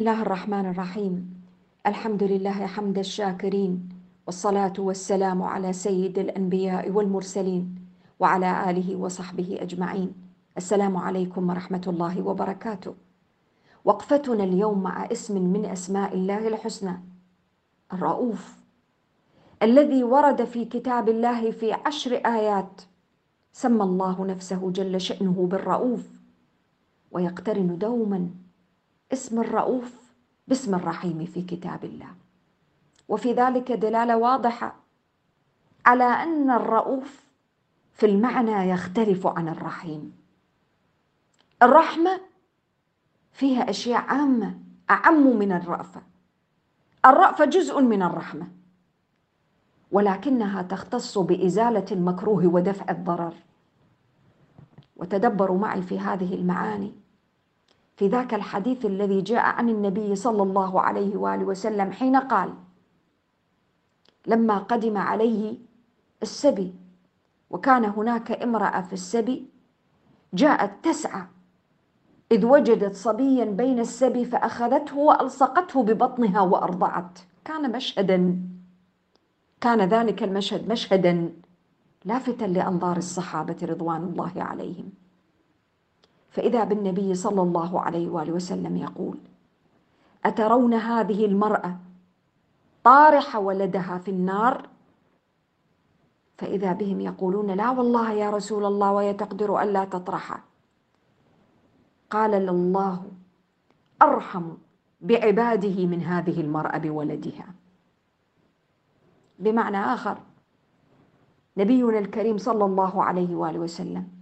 الله الرحمن الرحيم. الحمد لله حمد الشاكرين والصلاة والسلام على سيد الأنبياء والمرسلين وعلى آله وصحبه أجمعين. السلام عليكم ورحمة الله وبركاته. وقفتنا اليوم مع اسم من أسماء الله الحسنى الرؤوف الذي ورد في كتاب الله في عشر آيات. سمى الله نفسه جل شأنه بالرؤوف ويقترن دوما اسم الرؤوف باسم الرحيم في كتاب الله. وفي ذلك دلالة واضحة على أن الرؤوف في المعنى يختلف عن الرحيم. الرحمة فيها أشياء عامة أعم من الرأفة. الرأفة جزء من الرحمة ولكنها تختص بإزالة المكروه ودفع الضرر. وتدبروا معي في هذه المعاني. في ذاك الحديث الذي جاء عن النبي صلى الله عليه وآله وسلم حين قال لما قدم عليه السبي وكان هناك امرأة في السبي جاءت تسعى إذ وجدت صبيا بين السبي فأخذته وألصقته ببطنها وأرضعت. كان مشهدا. كان ذلك المشهد مشهدا لافتا لأنظار الصحابة رضوان الله عليهم. فإذا بالنبي صلى الله عليه وآله وسلم يقول أترون هذه المرأة طارح ولدها في النار؟ فإذا بهم يقولون لا والله يا رسول الله وهي تقدر ألا تطرحه قال الله أرحم بعباده من هذه المرأة بولدها. بمعنى آخر نبينا الكريم صلى الله عليه وآله وسلم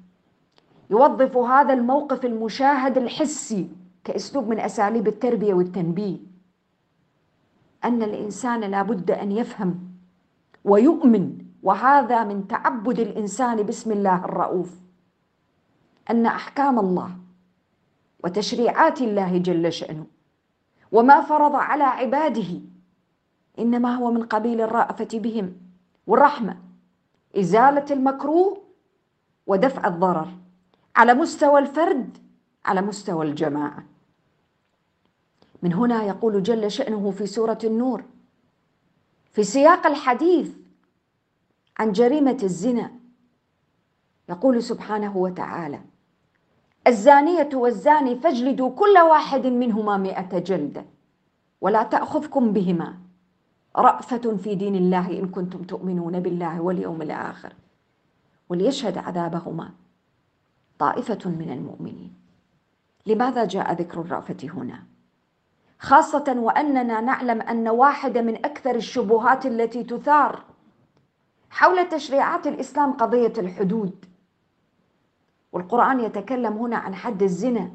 يوظف هذا الموقف المشاهد الحسي كأسلوب من أساليب التربية والتنبيه. أن الإنسان لابد أن يفهم ويؤمن وهذا من تعبد الإنسان باسم الله الرؤوف. أن أحكام الله وتشريعات الله جل شأنه وما فرض على عباده إنما هو من قبيل الرأفة بهم والرحمة إزالة المكروه ودفع الضرر. على مستوى الفرد على مستوى الجماعة. من هنا يقول جل شأنه في سورة النور. في سياق الحديث عن جريمة الزنا يقول سبحانه وتعالى الزانية والزاني فاجلدوا كل واحد منهما مئة جلدة ولا تأخذكم بهما. رأفة في دين الله إن كنتم تؤمنون بالله واليوم الآخر وليشهد عذابهما. طائفة من المؤمنين. لماذا جاء ذكر الرأفة هنا؟ خاصة وأننا نعلم أن واحدة من أكثر الشبهات التي تثار حول تشريعات الإسلام قضية الحدود. والقرآن يتكلم هنا عن حد الزنا.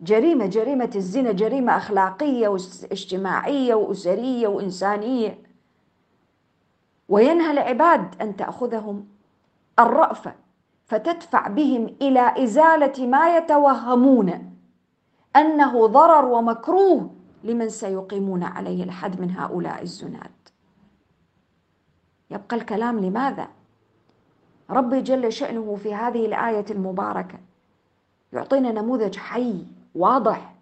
جريمة جريمة الزنا جريمة أخلاقية واجتماعية وأسرية وإنسانية. وينهى العباد أن تأخذهم الرأفة. فتدفع بهم إلى إزالة ما يتوهمون أنه ضرر ومكروه لمن سيقيمون عليه الحد من هؤلاء الزناد. يبقى الكلام لماذا؟ ربي جل شأنه في هذه الآية المباركة يعطينا نموذج حي واضح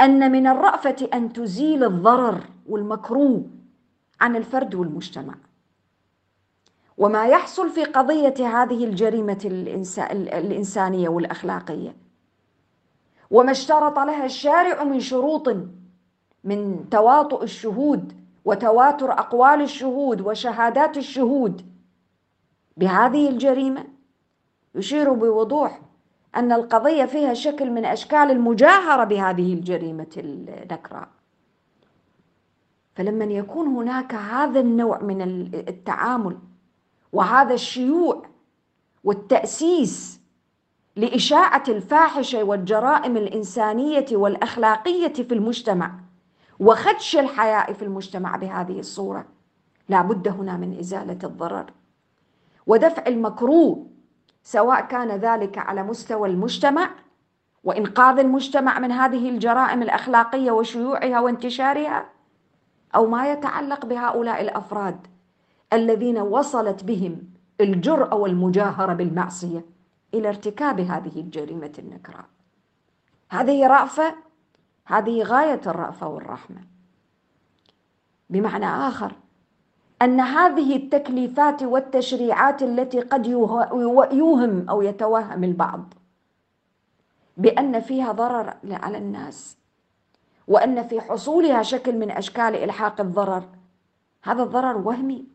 أن من الرأفة أن تزيل الضرر والمكروه عن الفرد والمجتمع. وما يحصل في قضية هذه الجريمة الإنسانية والأخلاقية. وما اشترط لها الشارع من شروط من تواطؤ الشهود وتواتر أقوال الشهود وشهادات الشهود بهذه الجريمة. يشير بوضوح أن القضية فيها شكل من أشكال المجاهرة بهذه الجريمة النكراء. فلما يكون هناك هذا النوع من التعامل وهذا الشيوع والتأسيس لإشاعة الفاحشة والجرائم الإنسانية والأخلاقية في المجتمع وخدش الحياء في المجتمع بهذه الصورة. لا بد هنا من إزالة الضرر ودفع المكروه سواء كان ذلك على مستوى المجتمع وإنقاذ المجتمع من هذه الجرائم الأخلاقية وشيوعها وانتشارها أو ما يتعلق بهؤلاء الأفراد. الذين وصلت بهم الجرأة والمجاهرة بالمعصية إلى ارتكاب هذه الجريمة النكراء. هذه رأفة هذه غاية الرأفة والرحمة. بمعنى آخر أن هذه التكليفات والتشريعات التي قد يوهم أو يتوهم البعض بأن فيها ضرر على الناس وأن في حصولها شكل من أشكال إلحاق الضرر هذا الضرر وهمي.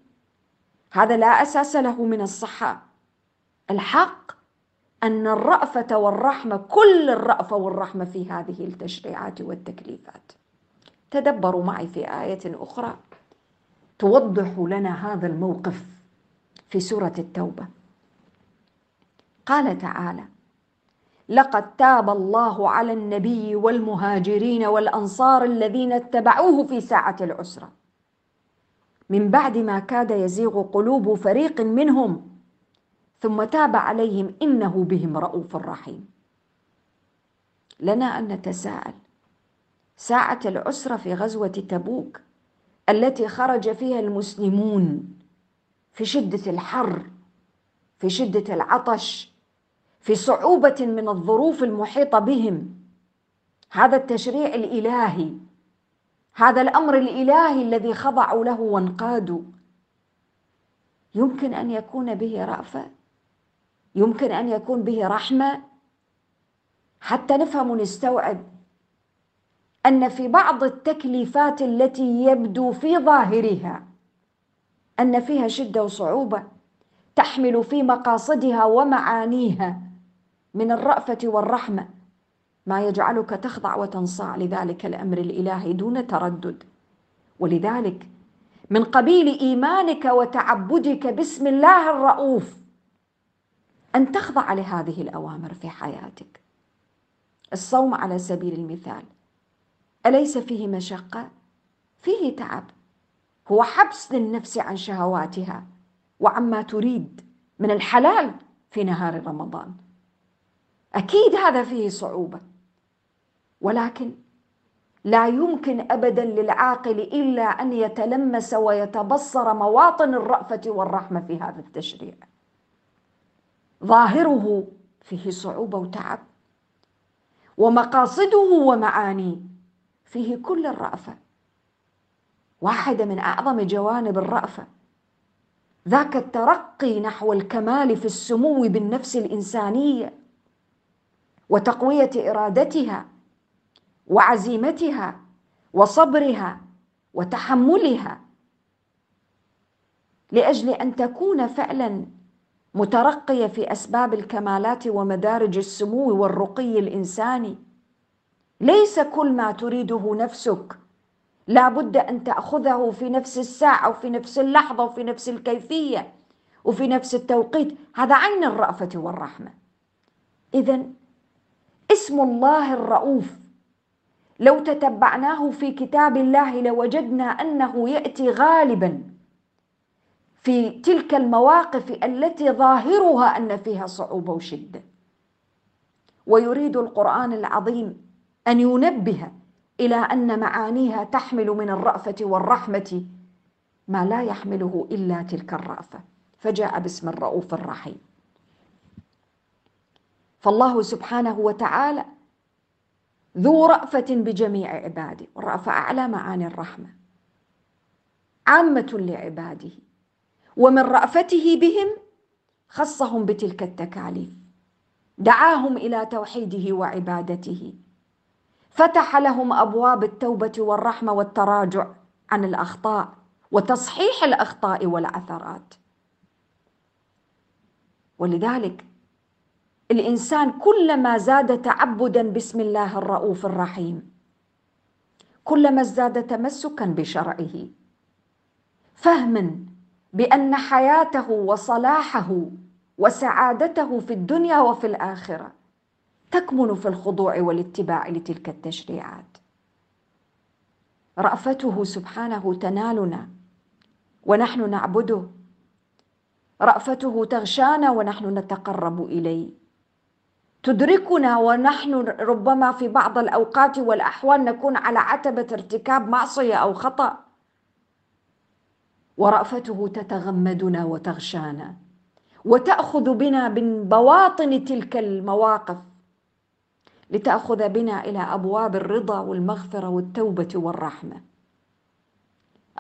هذا لا أساس له من الصحة. الحق أن الرأفة والرحمة كل الرأفة والرحمة في هذه التشريعات والتكليفات. تدبروا معي في آية أخرى. توضح لنا هذا الموقف في سورة التوبة. قال تعالى لقد تاب الله على النبي والمهاجرين والأنصار الذين اتبعوه في ساعة العسرة. من بعد ما كاد يزيغ قلوب فريق منهم. ثم تاب عليهم إنه بهم رؤوف رحيم. لنا أن نتساءل. ساعة العسره في غزوة تبوك التي خرج فيها المسلمون في شدة الحر في شدة العطش في صعوبة من الظروف المحيطة بهم. هذا التشريع الإلهي هذا الأمر الإلهي الذي خضعوا له وانقادوا. يمكن أن يكون به رأفة. يمكن أن يكون به رحمة. حتى نفهم ونستوعب أن في بعض التكليفات التي يبدو في ظاهرها أن فيها شدة وصعوبة تحمل في مقاصدها ومعانيها من الرأفة والرحمة. ما يجعلك تخضع وتنصاع لذلك الامر الالهي دون تردد. ولذلك من قبيل إيمانك وتعبدك باسم الله الرؤوف أن تخضع لهذه الأوامر في حياتك. الصوم على سبيل المثال أليس فيه مشقة؟ فيه تعب. هو حبس للنفس عن شهواتها وعما تريد من الحلال في نهار رمضان. أكيد هذا فيه صعوبة. ولكن لا يمكن ابدا للعاقل إلا أن يتلمس ويتبصر مواطن الرأفة والرحمة في هذا التشريع. ظاهره فيه صعوبة وتعب ومقاصده ومعانيه فيه كل الرأفة. واحدة من أعظم جوانب الرأفة ذاك الترقي نحو الكمال في السمو بالنفس الإنسانية وتقوية إرادتها وعزيمتها وصبرها وتحملها لأجل أن تكون فعلا مترقية في أسباب الكمالات ومدارج السمو والرقي الإنساني. ليس كل ما تريده نفسك. لا بد أن تأخذه في نفس الساعة وفي نفس اللحظة وفي نفس الكيفية وفي نفس التوقيت. هذا عين الرأفة والرحمة. إذا اسم الله الرؤوف لو تتبعناه في كتاب الله لوجدنا أنه يأتي غالبا في تلك المواقف التي ظاهرها أن فيها صعوبه وشدة. ويريد القرآن العظيم أن ينبه إلى أن معانيها تحمل من الرأفة والرحمة ما لا يحمله إلا تلك الرأفة. فجاء باسم الرؤوف الرحيم. فالله سبحانه وتعالى ذو رأفة بجميع عباده والرأفة أعلى معاني الرحمة. عامة لعباده. ومن رأفته بهم خصهم بتلك التكاليف. دعاهم إلى توحيده وعبادته. فتح لهم أبواب التوبة والرحمة والتراجع عن الأخطاء وتصحيح الأخطاء والعثرات ولذلك الإنسان كلما زاد تعبدا بسم الله الرؤوف الرحيم. كلما ازداد تمسكا بشرعه. فهما بأن حياته وصلاحه وسعادته في الدنيا وفي الآخرة تكمن في الخضوع والاتباع لتلك التشريعات. رأفته سبحانه تنالنا ونحن نعبده. رأفته تغشانا ونحن نتقرب إليه. تدركنا ونحن ربما في بعض الأوقات والأحوال نكون على عتبة ارتكاب معصية أو خطأ. ورأفته تتغمدنا وتغشانا وتأخذ بنا من بواطن تلك المواقف لتأخذ بنا إلى أبواب الرضا والمغفرة والتوبة والرحمة.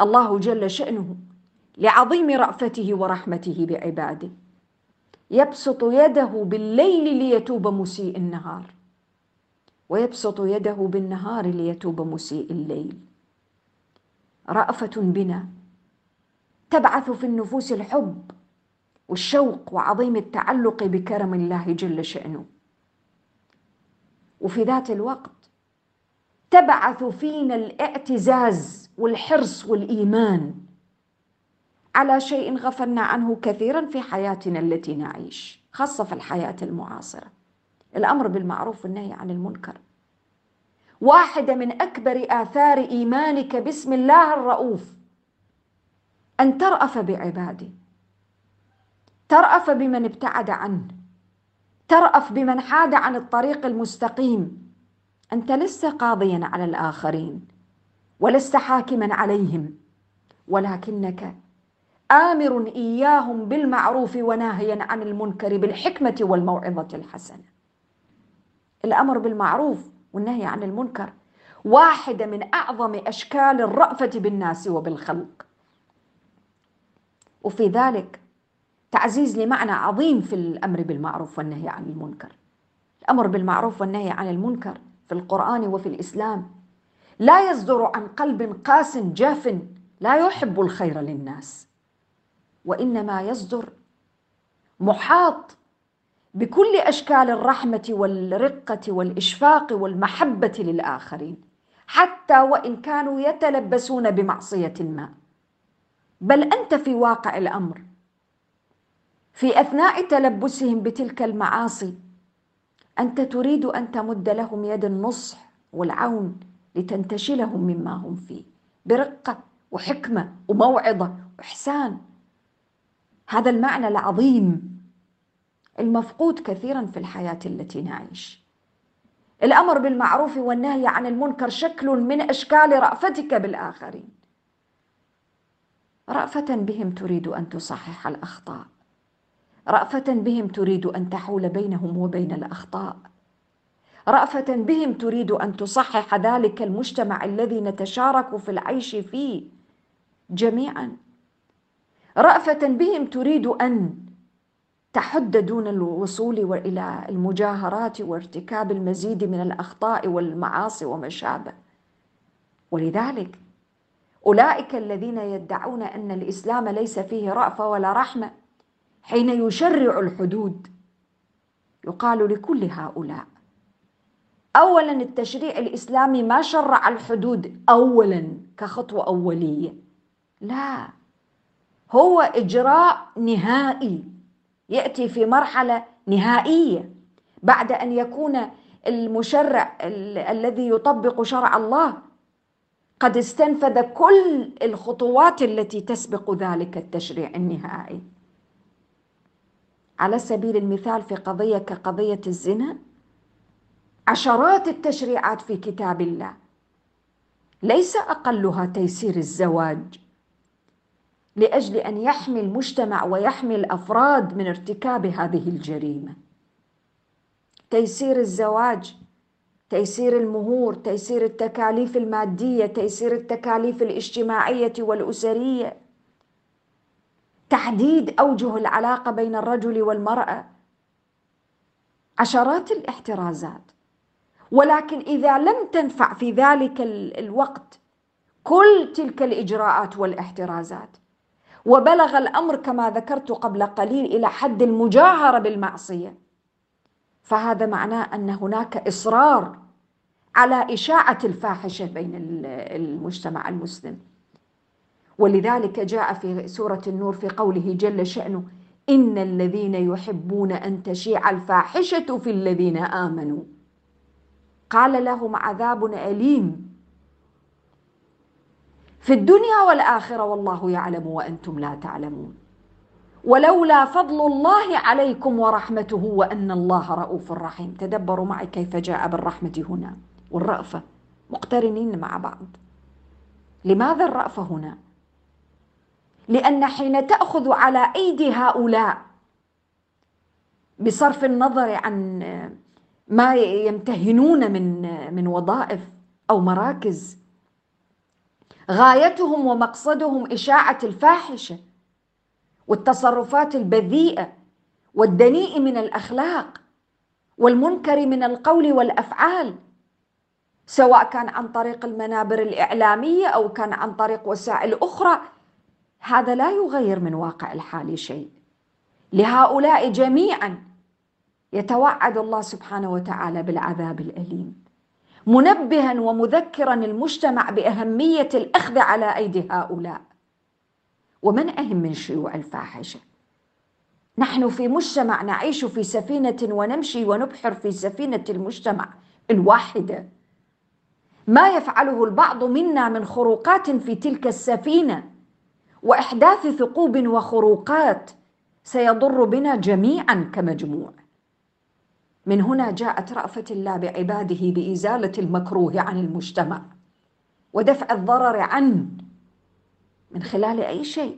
الله جل شأنه لعظيم رأفته ورحمته بعباده. يبسط يده بالليل ليتوب مسيء النهار. ويبسط يده بالنهار ليتوب مسيء الليل. رأفة بنا تبعث في النفوس الحب والشوق وعظيم التعلق بكرم الله جل شأنه. وفي ذات الوقت تبعث فينا الإعتزاز والحرص والإيمان على شيء غفلنا عنه كثيرا في حياتنا التي نعيش خاصة في الحياة المعاصرة. الأمر بالمعروف والنهي عن المنكر. واحدة من أكبر آثار إيمانك باسم الله الرؤوف أن ترأف بعباده. ترأف بمن ابتعد عنه. ترأف بمن حاد عن الطريق المستقيم. أنت لست قاضيا على الآخرين ولست حاكما عليهم ولكنك آمر إياهم بالمعروف وناهيا عن المنكر بالحكمة والموعظة الحسنة. الأمر بالمعروف والنهي عن المنكر واحدة من أعظم أشكال الرأفة بالناس وبالخلق. وفي ذلك تعزيز لمعنى عظيم في الأمر بالمعروف والنهي عن المنكر. الأمر بالمعروف والنهي عن المنكر في القرآن وفي الإسلام لا يصدر عن قلب قاس جاف لا يحب الخير للناس. وإنما يصدر محاط بكل أشكال الرحمة والرقة والإشفاق والمحبة للآخرين حتى وإن كانوا يتلبسون بمعصية ما. بل أنت في واقع الأمر. في أثناء تلبسهم بتلك المعاصي أنت تريد أن تمد لهم يد النصح والعون لتنتشلهم مما هم فيه برقة وحكمة وموعظة وإحسان. هذا المعنى العظيم المفقود كثيرا في الحياة التي نعيش. الأمر بالمعروف والنهي عن المنكر شكل من إشكال رأفتك بالآخرين. رأفة بهم تريد أن تصحح الأخطاء. رأفة بهم تريد أن تحول بينهم وبين الأخطاء. رأفة بهم تريد أن تصحح ذلك المجتمع الذي نتشارك في العيش فيه جميعا. رأفة بهم تريد أن تحد دون الوصول إلى المجاهرات وارتكاب المزيد من الأخطاء والمعاصي وما شابه ولذلك أولئك الذين يدعون أن الإسلام ليس فيه رأفة ولا رحمة حين يشرع الحدود يقال لكل هؤلاء اولا التشريع الإسلامي ما شرع الحدود اولا كخطوة أولية. لا. هو إجراء نهائي. يأتي في مرحلة نهائية. بعد أن يكون المشرع الذي يطبق شرع الله قد استنفذ كل الخطوات التي تسبق ذلك التشريع النهائي. على سبيل المثال في قضية كقضية الزنا عشرات التشريعات في كتاب الله ليس أقلها تيسير الزواج. لأجل أن يحمي المجتمع ويحمي الأفراد من ارتكاب هذه الجريمة. تيسير الزواج تيسير المهور تيسير التكاليف المادية تيسير التكاليف الاجتماعية والأسرية. تحديد أوجه العلاقة بين الرجل والمرأة. عشرات الاحترازات. ولكن إذا لم تنفع في ذلك الوقت كل تلك الإجراءات والاحترازات وبلغ الأمر كما ذكرت قبل قليل إلى حد المجاهرة بالمعصية. فهذا معناه أن هناك إصرار على إشاعة الفاحشة بين المجتمع المسلم. ولذلك جاء في سورة النور في قوله جل شأنه إن الذين يحبون أن تشيع الفاحشة في الذين آمنوا. قال لهم عذاب أليم. في الدنيا والآخرة والله يعلم وأنتم لا تعلمون. ولولا فضل الله عليكم ورحمته وأن الله رؤوف رحيم. تدبروا معي كيف جاء بالرحمة هنا والرأفة. مقترنين مع بعض. لماذا الرأفة هنا؟ لأن حين تأخذ على أيدي هؤلاء بصرف النظر عن ما يمتهنون من من وظائف أو مراكز غايتهم ومقصدهم إشاعة الفاحشة والتصرفات البذيئة والدنيء من الأخلاق والمنكر من القول والأفعال سواء كان عن طريق المنابر الإعلامية أو كان عن طريق وسائل أخرى. هذا لا يغير من واقع الحال شيء. لهؤلاء جميعا يتوعد الله سبحانه وتعالى بالعذاب الأليم. منبها ومذكرا المجتمع بأهمية الأخذ على أيدي هؤلاء. ومن أهم من شيوع الفاحشة؟ نحن في مجتمع نعيش في سفينة ونمشي ونبحر في سفينة المجتمع الواحدة. ما يفعله البعض منا من خروقات في تلك السفينة وإحداث ثقوب وخروقات سيضر بنا جميعا كمجموع. من هنا جاءت رأفة الله بعباده بإزالة المكروه عن المجتمع ودفع الضرر عنه من خلال أي شيء.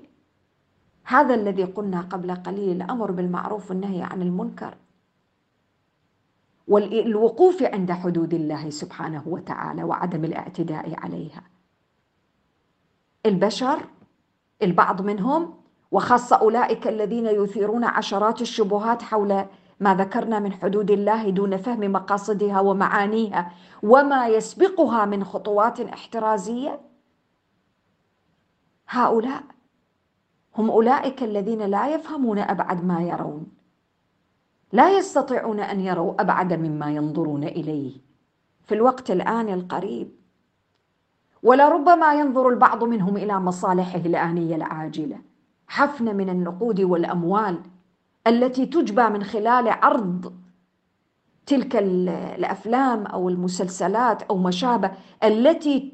هذا الذي قلنا قبل قليل الأمر بالمعروف والنهي عن المنكر والوقوف عند حدود الله سبحانه وتعالى وعدم الاعتداء عليها. البشر البعض منهم وخاصة أولئك الذين يثيرون عشرات الشبهات حول ما ذكرنا من حدود الله دون فهم مقاصدها ومعانيها وما يسبقها من خطوات احترازية. هؤلاء هم أولئك الذين لا يفهمون أبعد ما يرون لا يستطيعون أن يروا أبعد مما ينظرون إليه في الوقت الآن القريب. ولربما ينظر البعض منهم إلى مصالحه الآنية العاجلة حفن من النقود والأموال التي تجبى من خلال عرض تلك الأفلام أو المسلسلات أو ما شابه التي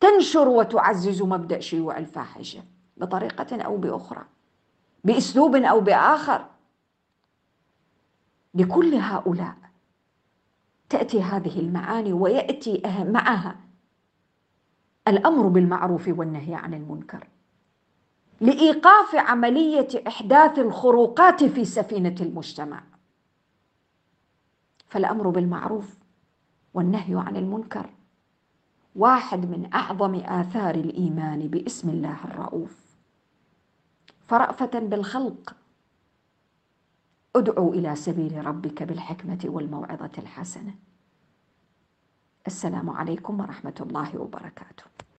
تنشر وتعزز مبدأ شيوع الفاحشة بطريقة أو بأخرى بأسلوب أو بآخر. لكل هؤلاء تأتي هذه المعاني ويأتي معها الأمر بالمعروف والنهي عن المنكر. لإيقاف عملية إحداث الخروقات في سفينة المجتمع. فالأمر بالمعروف والنهي عن المنكر واحد من أعظم آثار الإيمان باسم الله الرؤوف. فرأفة بالخلق ادعو إلى سبيل ربك بالحكمة والموعظة الحسنة. السلام عليكم ورحمة الله وبركاته.